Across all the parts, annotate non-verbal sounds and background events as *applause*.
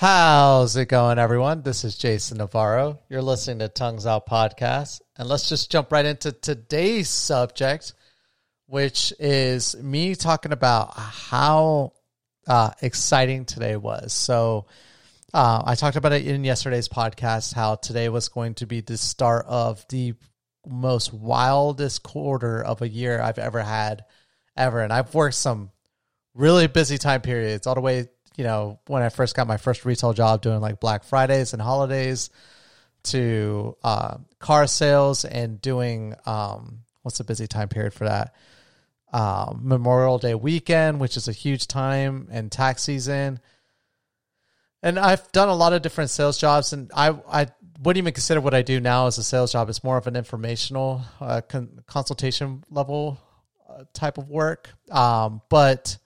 How's it going, everyone? This is Jason Navarro. You're listening to Tongues Out Podcast. And let's just jump right into today's subject, which is me talking about how uh, exciting today was. So, uh, I talked about it in yesterday's podcast how today was going to be the start of the most wildest quarter of a year I've ever had, ever. And I've worked some really busy time periods all the way you know, when I first got my first retail job doing like Black Fridays and holidays to uh, car sales and doing um, what's the busy time period for that? Uh, Memorial Day weekend, which is a huge time, and tax season. And I've done a lot of different sales jobs, and I I wouldn't even consider what I do now as a sales job. It's more of an informational uh, con- consultation level uh, type of work. Um, but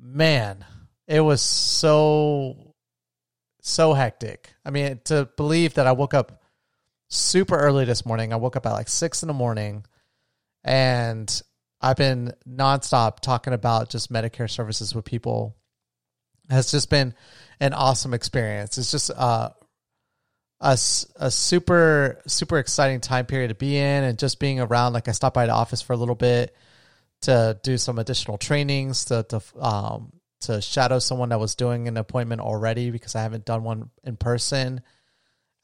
man, it was so so hectic. I mean, to believe that I woke up super early this morning. I woke up at like six in the morning, and I've been nonstop talking about just Medicare services with people. Has just been an awesome experience. It's just uh, a a super super exciting time period to be in, and just being around. Like I stopped by the office for a little bit to do some additional trainings to to um, to shadow someone that was doing an appointment already because I haven't done one in person.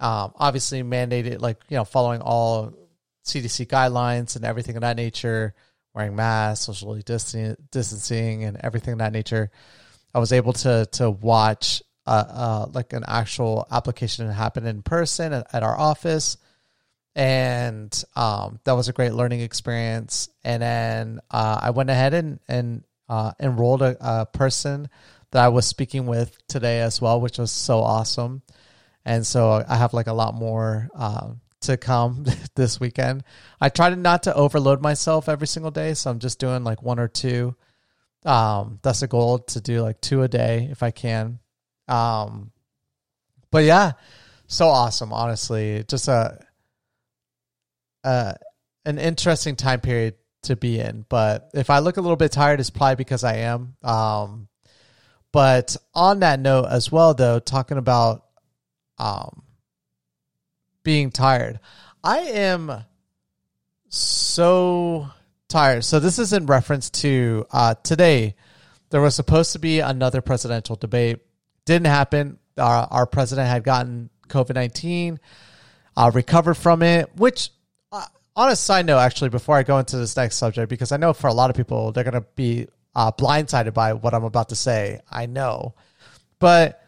Um, obviously, mandated like you know following all CDC guidelines and everything of that nature, wearing masks, socially distancing, and everything of that nature. I was able to to watch uh, uh, like an actual application happen in person at, at our office, and um, that was a great learning experience. And then uh, I went ahead and and uh, enrolled a, a, person that I was speaking with today as well, which was so awesome. And so I have like a lot more uh, to come *laughs* this weekend. I try to not to overload myself every single day, so I'm just doing like one or two. Um, that's a goal to do like two a day if I can. Um, but yeah, so awesome. Honestly, just a, a an interesting time period to be in. But if I look a little bit tired, it's probably because I am. Um, but on that note as well, though, talking about um, being tired, I am so tired. So this is in reference to uh, today. There was supposed to be another presidential debate. Didn't happen. Our, our president had gotten COVID nineteen, uh, recovered from it, which on a side note, actually, before I go into this next subject, because I know for a lot of people, they're going to be uh, blindsided by what I'm about to say. I know. But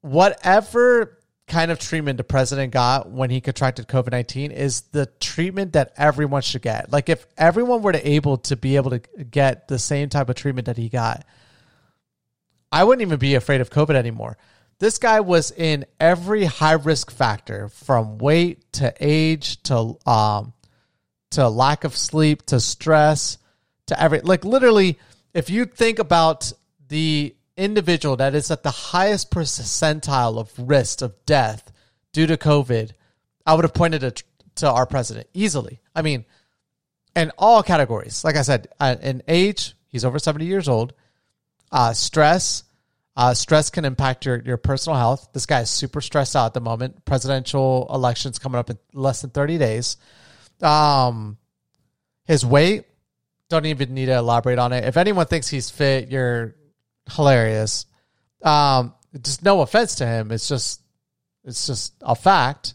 whatever kind of treatment the president got when he contracted COVID 19 is the treatment that everyone should get. Like, if everyone were to able to be able to get the same type of treatment that he got, I wouldn't even be afraid of COVID anymore. This guy was in every high risk factor from weight to age to um to lack of sleep to stress to every like literally if you think about the individual that is at the highest percentile of risk of death due to COVID, I would have pointed to, to our president easily. I mean, in all categories, like I said, uh, in age, he's over 70 years old, uh, stress, uh, stress can impact your, your personal health. This guy is super stressed out at the moment. Presidential elections coming up in less than 30 days. Um, his weight, don't even need to elaborate on it. If anyone thinks he's fit, you're hilarious. Um, just no offense to him. It's just, it's just a fact.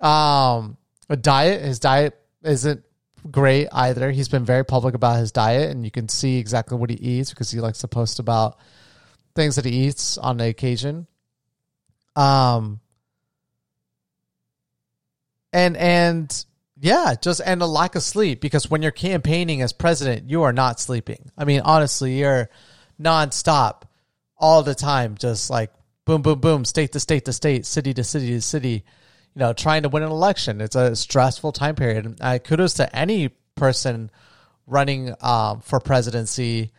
Um, a diet, his diet isn't great either. He's been very public about his diet, and you can see exactly what he eats because he likes to post about things that he eats on the occasion. Um and and yeah, just and a lack of sleep because when you're campaigning as president, you are not sleeping. I mean, honestly, you're nonstop all the time, just like boom, boom, boom, state to state to state, city to city to city, you know, trying to win an election. It's a stressful time period. Uh, kudos to any person running um, for presidency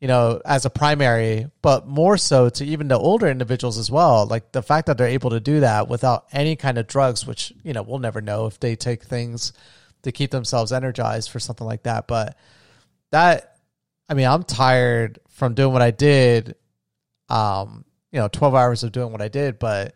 you know, as a primary, but more so to even the older individuals as well. Like the fact that they're able to do that without any kind of drugs, which, you know, we'll never know if they take things to keep themselves energized for something like that. But that, I mean, I'm tired from doing what I did, um, you know, 12 hours of doing what I did, but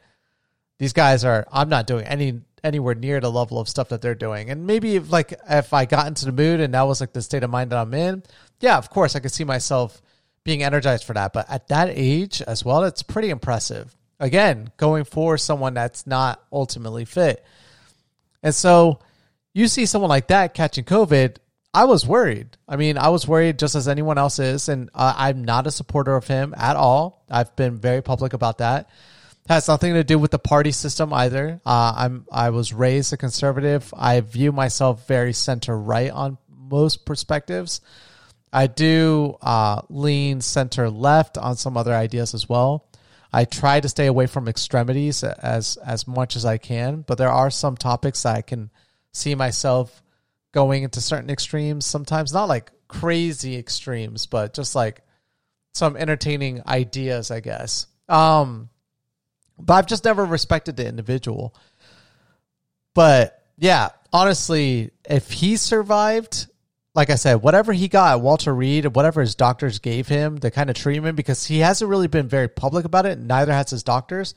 these guys are, I'm not doing any, anywhere near the level of stuff that they're doing. And maybe if like, if I got into the mood and that was like the state of mind that I'm in, yeah, of course I could see myself being energized for that. But at that age as well, it's pretty impressive. Again, going for someone that's not ultimately fit. And so you see someone like that catching COVID, I was worried. I mean, I was worried just as anyone else is, and uh, I'm not a supporter of him at all. I've been very public about that. Has nothing to do with the party system either. Uh, I'm I was raised a conservative. I view myself very center right on most perspectives. I do uh, lean center left on some other ideas as well. I try to stay away from extremities as as much as I can, but there are some topics that I can see myself going into certain extremes sometimes not like crazy extremes but just like some entertaining ideas i guess um but i've just never respected the individual but yeah honestly if he survived like i said whatever he got walter reed whatever his doctors gave him the kind of treatment because he hasn't really been very public about it neither has his doctors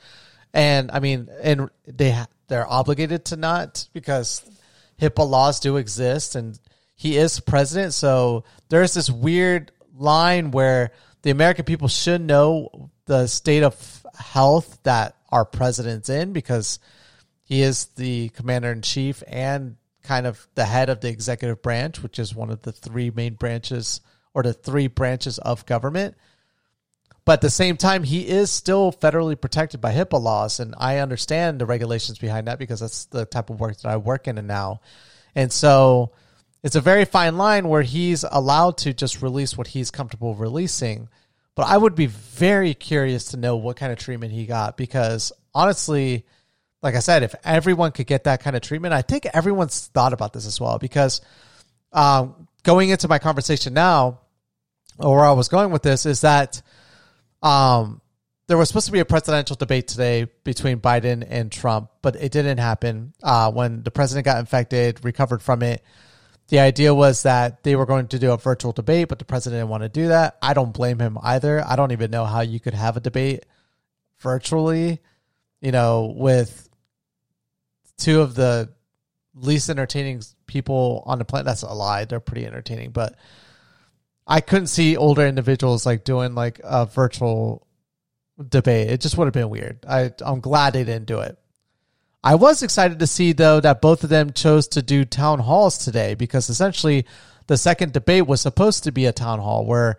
and i mean and they they're obligated to not because HIPAA laws do exist, and he is president. So there's this weird line where the American people should know the state of health that our president's in because he is the commander in chief and kind of the head of the executive branch, which is one of the three main branches or the three branches of government. But at the same time, he is still federally protected by HIPAA laws, and I understand the regulations behind that because that's the type of work that I work in now. And so it's a very fine line where he's allowed to just release what he's comfortable releasing. But I would be very curious to know what kind of treatment he got because honestly, like I said, if everyone could get that kind of treatment, I think everyone's thought about this as well. Because um, going into my conversation now, or where I was going with this, is that um, there was supposed to be a presidential debate today between Biden and Trump, but it didn't happen. Uh, when the president got infected, recovered from it, the idea was that they were going to do a virtual debate, but the president didn't want to do that. I don't blame him either. I don't even know how you could have a debate virtually, you know, with two of the least entertaining people on the planet. That's a lie. They're pretty entertaining, but I couldn't see older individuals like doing like a virtual debate. It just would have been weird. I I'm glad they didn't do it. I was excited to see though that both of them chose to do town halls today because essentially the second debate was supposed to be a town hall where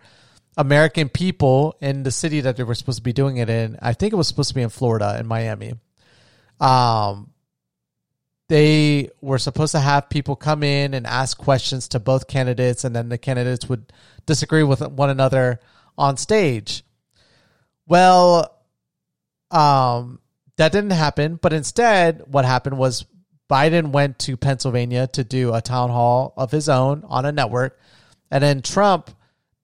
American people in the city that they were supposed to be doing it in, I think it was supposed to be in Florida in Miami. Um they were supposed to have people come in and ask questions to both candidates and then the candidates would disagree with one another on stage. Well, um, that didn't happen. But instead, what happened was Biden went to Pennsylvania to do a town hall of his own on a network, and then Trump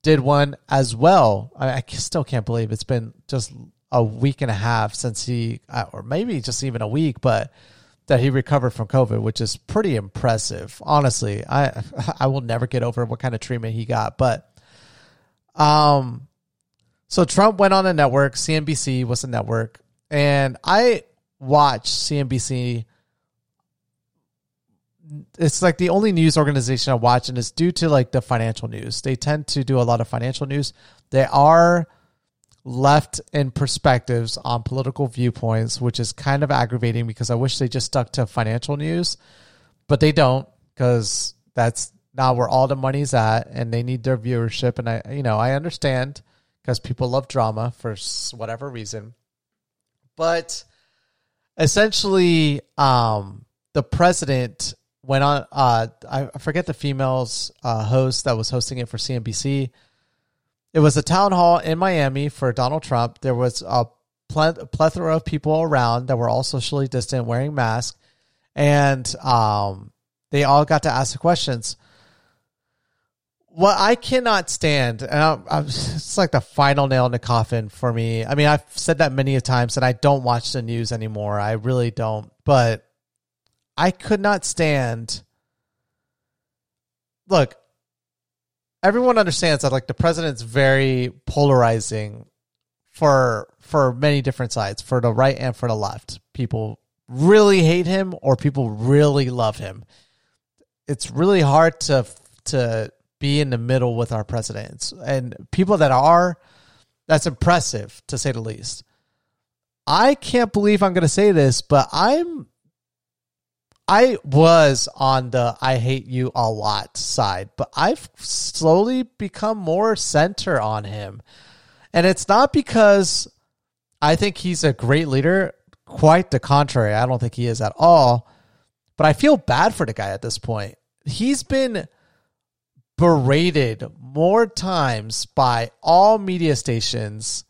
did one as well. I, still can't believe it's been just a week and a half since he, uh, or maybe just even a week, but that he recovered from COVID, which is pretty impressive. Honestly, I *laughs* I will never get over what kind of treatment he got, but um, so Trump went on a network. CNBC was a network, and I watch CNBC. It's like the only news organization I watch, and it's due to like the financial news. They tend to do a lot of financial news. They are left in perspectives on political viewpoints, which is kind of aggravating because I wish they just stuck to financial news, but they don't because that's not where all the money's at, and they need their viewership. And I, you know, I understand because people love drama for whatever reason. But essentially, um, the president went on. Uh, I forget the female's uh, host that was hosting it for CNBC. It was a town hall in Miami for Donald Trump. There was a plethora of people around that were all socially distant, wearing masks, and um, they all got to ask the questions what I cannot stand, and I'm, I'm, it's like the final nail in the coffin for me. I mean, I've said that many a times, and I don't watch the news anymore. I really don't. But I could not stand. Look, everyone understands that like the president's very polarizing for for many different sides, for the right and for the left. People really hate him or people really love him. It's really hard to to be in the middle with our presidents. And people that are that's impressive to say the least. I can't believe I'm going to say this, but I'm I was on the I hate you a lot side, but I've slowly become more center on him. And it's not because I think he's a great leader, quite the contrary. I don't think he is at all. But I feel bad for the guy at this point. He's been berated more times by all media stations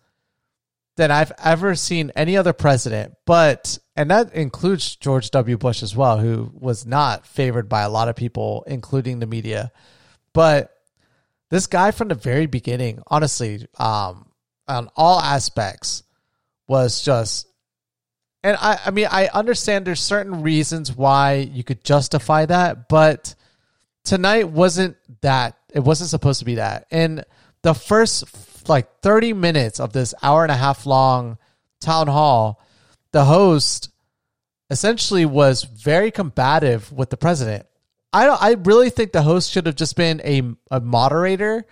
than I've ever seen any other president. But, and that includes George W. Bush as well, who was not favored by a lot of people, including the media. But this guy from the very beginning, honestly, um, on all aspects, was just. And I, I mean, I understand there's certain reasons why you could justify that, but tonight wasn't that. It wasn't supposed to be that. And the first like 30 minutes of this hour and a half long town hall, the host essentially was very combative with the president. I don't, I really think the host should have just been a, a moderator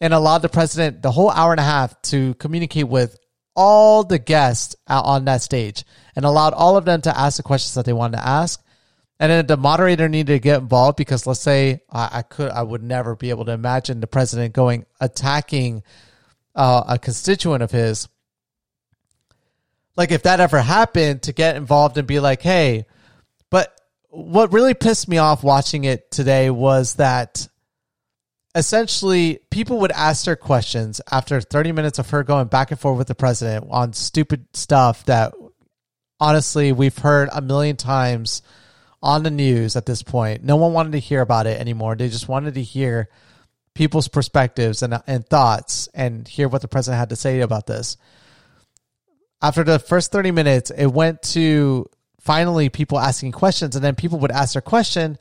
and allowed the president the whole hour and a half to communicate with all the guests out on that stage and allowed all of them to ask the questions that they wanted to ask and then the moderator needed to get involved because let's say I, I could, I would never be able to imagine the president going attacking uh, a constituent of his. Like if that ever happened, to get involved and be like, hey, but what really pissed me off watching it today was that essentially people would ask her questions after 30 minutes of her going back and forth with the president on stupid stuff that honestly we've heard a million times on the news at this point. No one wanted to hear about it anymore. They just wanted to hear people's perspectives and, and thoughts and hear what the president had to say about this. After the first 30 minutes, it went to finally people asking questions, and then people would ask their question.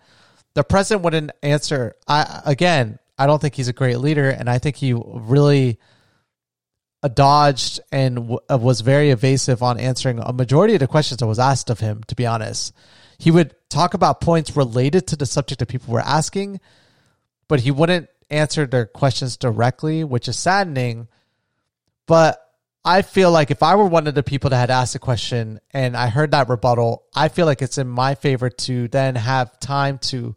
The president wouldn't answer. I again, I don't think he's a great leader, and I think he really dodged and w- uh, was very evasive on answering a majority of the questions that was asked of him. To be honest, he would talk about points related to the subject that people were asking, but he wouldn't answer their questions directly, which is saddening. But I feel like if I were one of the people that had asked a question and I heard that rebuttal, I feel like it's in my favor to then have time to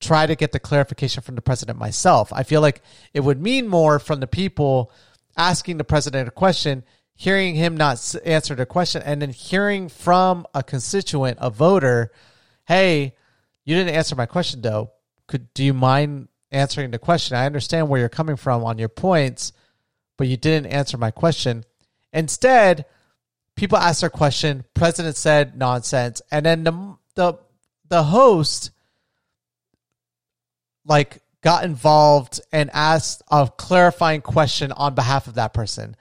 try to get the clarification from the president myself. I feel like it would mean more from the people asking the president a question hearing him not answer the question and then hearing from a constituent, a voter, hey, you didn't answer my question though. Could do you mind answering the question? I understand where you're coming from on your points, but you didn't answer my question. Instead, people asked their question, president said nonsense, and then the the the host like got involved and asked a clarifying question on behalf of that person.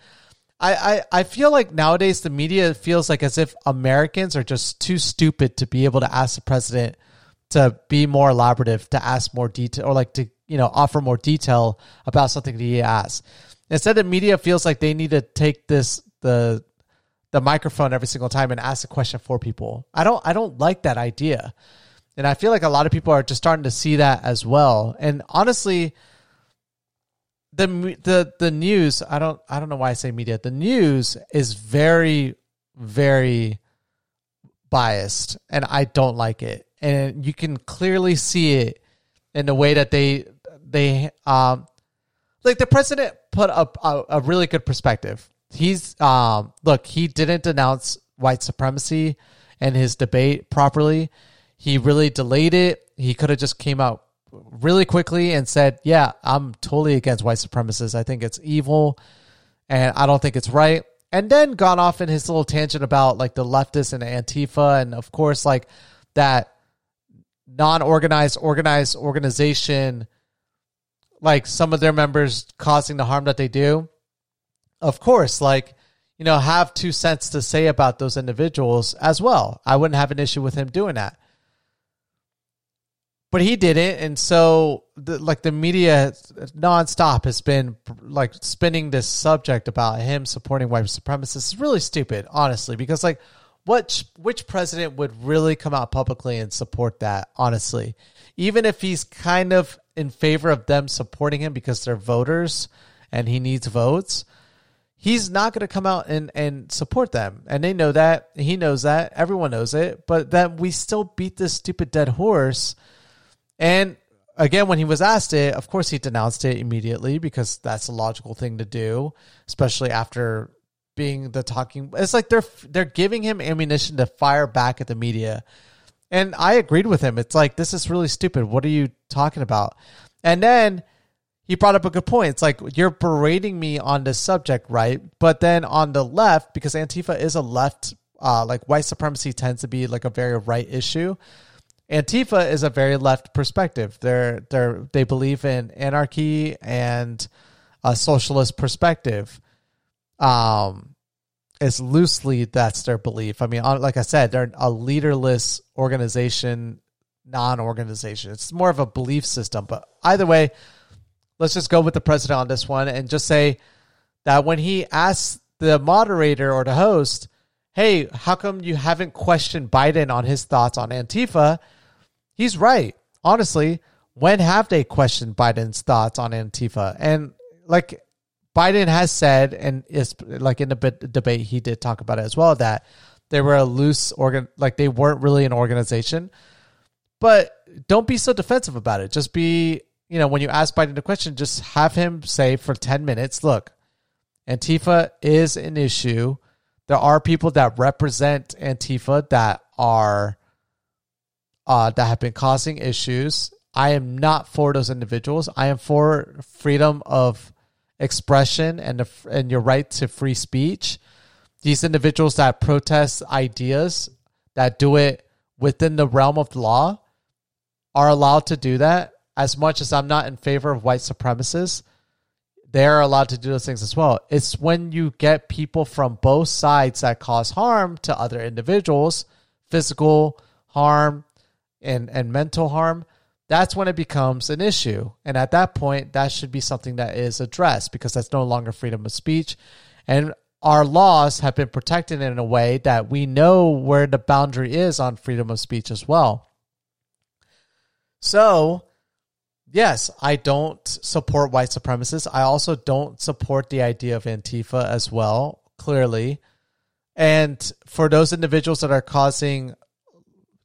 I, I, I feel like nowadays the media feels like as if Americans are just too stupid to be able to ask the president to be more elaborative, to ask more detail, or like to you know offer more detail about something that he asks. Instead, the media feels like they need to take this the the microphone every single time and ask a question for people. I don't I don't like that idea, and I feel like a lot of people are just starting to see that as well. And honestly, the the the news i don't i don't know why i say media. The news is very very biased and i don't like it. And you can clearly see it in the way that they they um like the president put up a, a really good perspective. He's um look he didn't announce white supremacy and his debate properly. He really delayed it. He could have just came out really quickly and said, "Yeah, I'm totally against white supremacists. I think it's evil, and I don't think it's right." And then gone off in his little tangent about like the leftists and Antifa, and of course, like that non-organized, organized organization, like some of their members causing the harm that they do. Of course, like you know, have two cents to say about those individuals as well. I wouldn't have an issue with him doing that. But he didn't, and so the, like the media nonstop has been like spinning this subject about him supporting white supremacists. It's really stupid, honestly, because like what which president would really come out publicly and support that? Honestly, even if he's kind of in favor of them supporting him because they're voters and he needs votes, he's not going to come out and, and support them. And they know that. He knows that. Everyone knows it. But that we still beat this stupid dead horse and again, when he was asked it, of course he denounced it immediately because that's a logical thing to do, especially after being the talking. It's like they're they're giving him ammunition to fire back at the media, and I agreed with him. It's like this is really stupid. What are you talking about? And then he brought up a good point. It's like you're berating me on this subject, right? But then on the left, because Antifa is a left, uh, like white supremacy tends to be like a very right issue. Antifa is a very left perspective. They're they're they believe in anarchy and a socialist perspective. Um, it's loosely that's their belief. I mean, like I said, they're a leaderless organization, non-organization. It's more of a belief system. But either way, let's just go with the president on this one and just say that when he asks the moderator or the host, "Hey, how come you haven't questioned Biden on his thoughts on Antifa?" He's right. Honestly, when have they questioned Biden's thoughts on Antifa? And like Biden has said, and is like in the debate, he did talk about it as well that they were a loose organ, like they weren't really an organization. But don't be so defensive about it. Just be, you know, when you ask Biden a question, just have him say for 10 minutes, look, Antifa is an issue. There are people that represent Antifa that are uh, that have been causing issues. I am not for those individuals. I am for freedom of expression and the, and your right to free speech. These individuals that protest ideas that do it within the realm of law are allowed to do that. As much as I'm not in favor of white supremacists, they're allowed to do those things as well. It's when you get people from both sides that cause harm to other individuals, physical harm, and, and mental harm, that's when it becomes an issue. And at that point, that should be something that is addressed because that's no longer freedom of speech. And our laws have been protected in a way that we know where the boundary is on freedom of speech as well. So, yes, I don't support white supremacists. I also don't support the idea of Antifa as well, clearly. And for those individuals that are causing,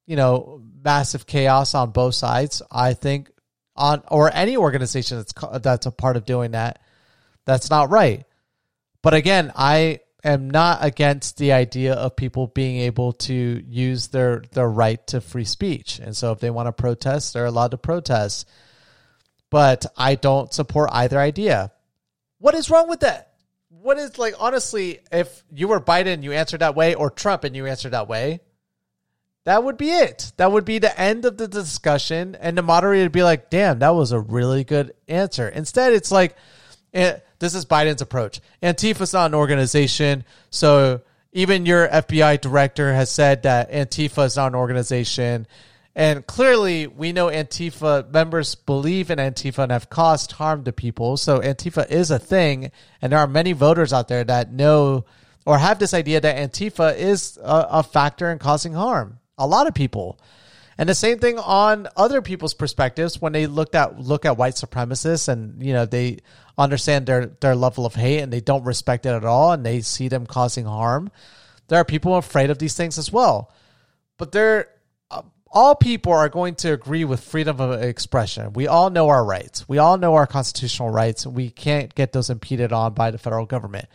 you know, massive chaos on both sides. I think on or any organization that's that's a part of doing that, that's not right. But again, I am not against the idea of people being able to use their their right to free speech. And so if they want to protest, they're allowed to protest. But I don't support either idea. What is wrong with that? What is like honestly, if you were Biden, you answered that way, or Trump and you answered that way, that would be it. That would be the end of the discussion. And the moderator would be like, damn, that was a really good answer. Instead, it's like, eh, this is Biden's approach. Antifa's not an organization. So even your FBI director has said that Antifa is not an organization. And clearly, we know Antifa members believe in Antifa and have caused harm to people. So Antifa is a thing. And there are many voters out there that know or have this idea that Antifa is a, a factor in causing harm a lot of people. And the same thing on other people's perspectives when they looked at look at white supremacists and you know they understand their their level of hate and they don't respect it at all and they see them causing harm. There are people afraid of these things as well. But they're uh, all people are going to agree with freedom of expression. We all know our rights. We all know our constitutional rights. We can't get those impeded on by the federal government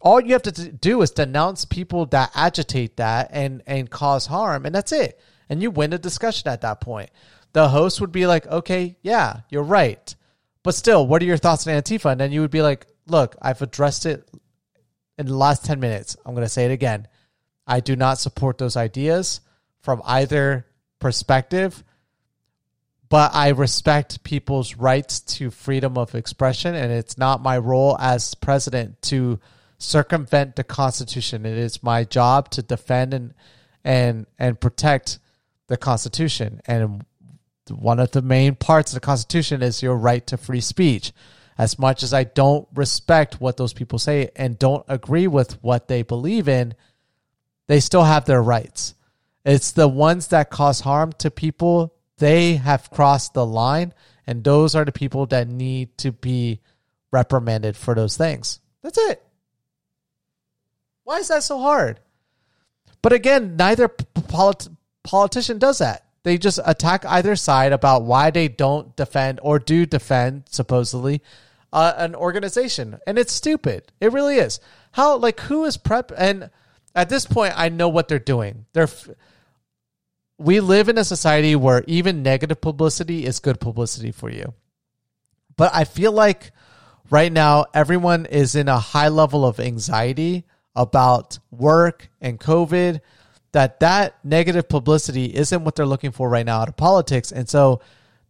all you have to do is denounce people that agitate that and and cause harm and that's it. And you win the discussion at that point. The host would be like okay yeah you're right. But still what are your thoughts on antifa? And then you would be like look i've addressed it in the last 10 minutes. I'm going to say it again. I do not support those ideas from either perspective but I respect people's rights to freedom of expression, and it's not my role as president to circumvent the Constitution. It is my job to defend and and and protect the Constitution. And one of the main parts of the Constitution is your right to free speech. As much as I don't respect what those people say and don't agree with what they believe in, they still have their rights. It's the ones that cause harm to people, they have crossed the line, and those are the people that need to be reprimanded for those things. That's it. Why is that so hard? But again, neither polit- politician does that. They just attack either side about why they don't defend or do defend, supposedly, uh, an organization. And it's stupid. It really is. How, like, who is prep? And at this point, I know what they're doing. They're. F- we live in a society where even negative publicity is good publicity for you. But I feel like right now everyone is in a high level of anxiety about work and COVID that that negative publicity isn't what they're looking for right now out of politics. And so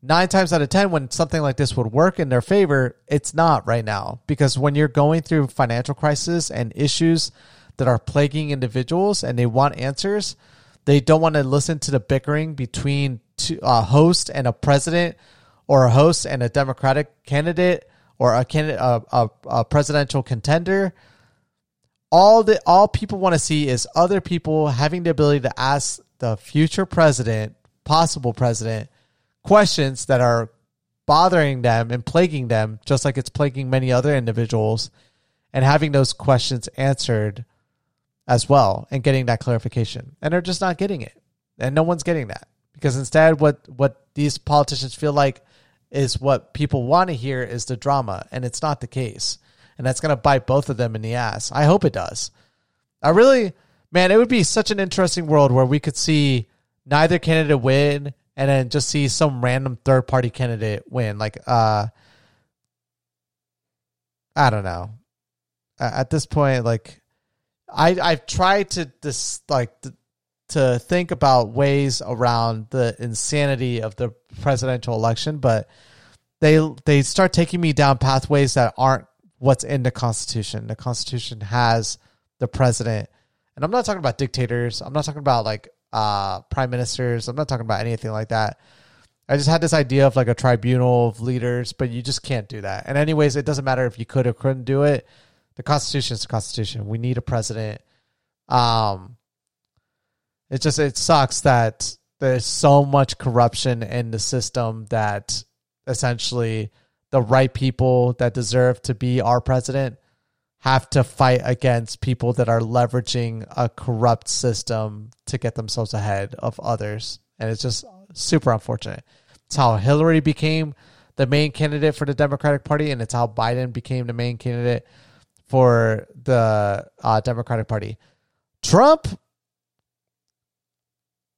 nine times out of 10, when something like this would work in their favor, it's not right now because when you're going through financial crisis and issues that are plaguing individuals and they want answers, they don't want to listen to the bickering between a host and a president or a host and a democratic candidate or a candidate, a, a, a presidential contender all the all people want to see is other people having the ability to ask the future president, possible president, questions that are bothering them and plaguing them, just like it's plaguing many other individuals, and having those questions answered as well and getting that clarification. And they're just not getting it. And no one's getting that. Because instead what what these politicians feel like is what people want to hear is the drama, and it's not the case and that's going to bite both of them in the ass. I hope it does. I really, man, it would be such an interesting world where we could see neither candidate win and then just see some random third party candidate win. Like, uh, I don't know. At this point, like, I I've tried to this like to, to think about ways around the insanity of the presidential election, but they they start taking me down pathways that aren't what's in the Constitution. The Constitution has the president, and I'm not talking about dictators. I'm not talking about like uh, prime ministers. I'm not talking about anything like that. I just had this idea of like a tribunal of leaders, but you just can't do that. And anyways, it doesn't matter if you could or couldn't do it. The Constitution is the Constitution. We need a president. Um, it just it sucks that there's so much corruption in the system that essentially the right people that deserve to be our president have to fight against people that are leveraging a corrupt system to get themselves ahead of others. And it's just super unfortunate. It's how Hillary became the main candidate for the Democratic Party, and it's how Biden became the main candidate for the uh, Democratic Party. Trump,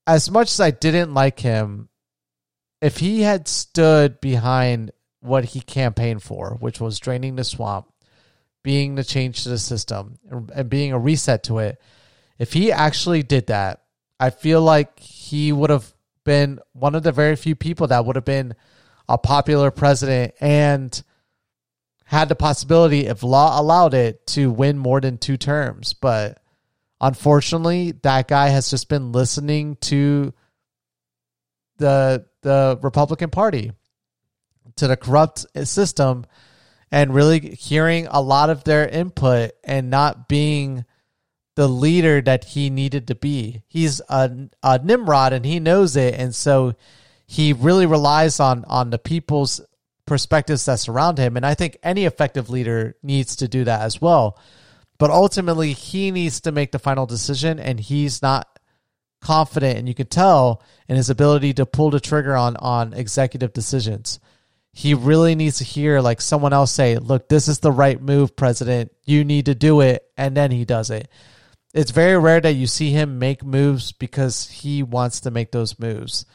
as much as I didn't like him, if he had stood behind what he campaigned for, which was draining the swamp, being the change to the system, and being a reset to it. If he actually did that, I feel like he would have been one of the very few people that would have been a popular president and had the possibility, if law allowed it, to win more than two terms. But unfortunately, that guy has just been listening to the the Republican Party to the corrupt system and really hearing a lot of their input and not being the leader that he needed to be. He's a, a Nimrod and he knows it. And so he really relies on, on the people's perspectives that surround him. And I think any effective leader needs to do that as well. But ultimately, he needs to make the final decision and he's not confident. And you can tell in his ability to pull the trigger on, on executive decisions he really needs to hear like someone else say, "Look, this is the right move, president. You need to do it." And then he does it. It's very rare that you see him make moves because he wants to make those moves.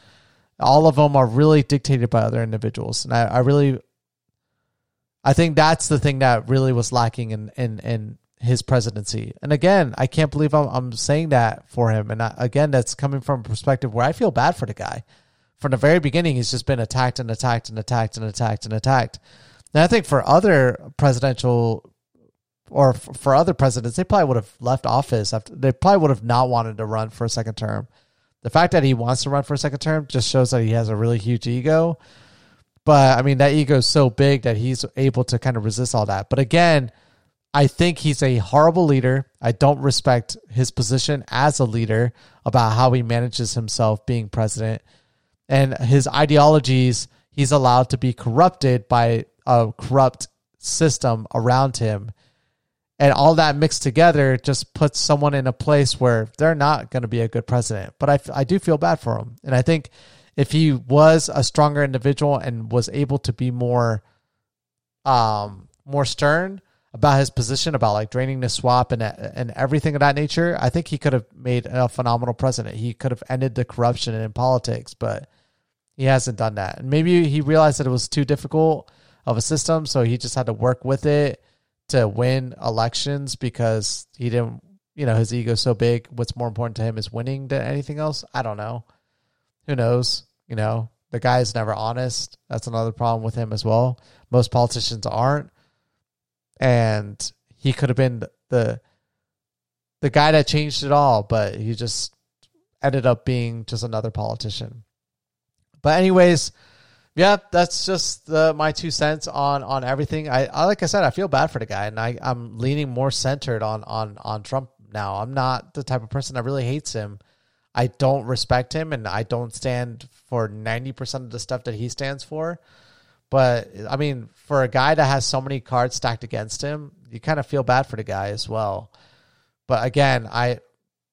All of them are really dictated by other individuals, and I, I really, I think that's the thing that really was lacking in in in his presidency. And again, I can't believe I'm, I'm saying that for him. And I, again, that's coming from a perspective where I feel bad for the guy from the very beginning, he's just been attacked and attacked and attacked and attacked and attacked. And I think for other presidential or for other presidents, they probably would have left office after they probably would have not wanted to run for a second term. The fact that he wants to run for a second term just shows that he has a really huge ego. But I mean, that ego is so big that he's able to kind of resist all that. But again, I think he's a horrible leader. I don't respect his position as a leader about how he manages himself being president. And his ideologies, he's allowed to be corrupted by a corrupt system around him. And all that mixed together just puts someone in a place where they're not going to be a good president. But I, I do feel bad for him. And I think if he was a stronger individual and was able to be more um more stern about his position about like draining the swamp and and everything of that nature, I think he could have made a phenomenal president. He could have ended the corruption in politics, but he hasn't done that. And maybe he realized that it was too difficult of a system, so he just had to work with it to win elections because he didn't, you know, his ego's so big. What's more important to him is winning than anything else. I don't know. Who knows? You know, the guy is never honest. That's another problem with him as well. Most politicians aren't. And he could have been the the guy that changed it all, but he just ended up being just another politician. But anyways, yeah, that's just the, my two cents on on everything. I, I like I said, I feel bad for the guy, and I I'm leaning more centered on on on Trump now. I'm not the type of person that really hates him. I don't respect him and I don't stand for 90% of the stuff that he stands for. But I mean, for a guy that has so many cards stacked against him, you kind of feel bad for the guy as well. But again, I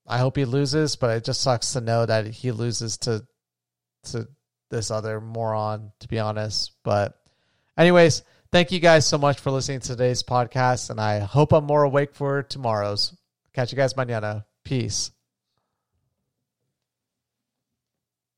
I hope he loses, but it just sucks to know that he loses to to this other moron, to be honest. But anyways, thank you guys so much for listening to today's podcast, and I hope I'm more awake for tomorrow's. Catch you guys mañana. Peace.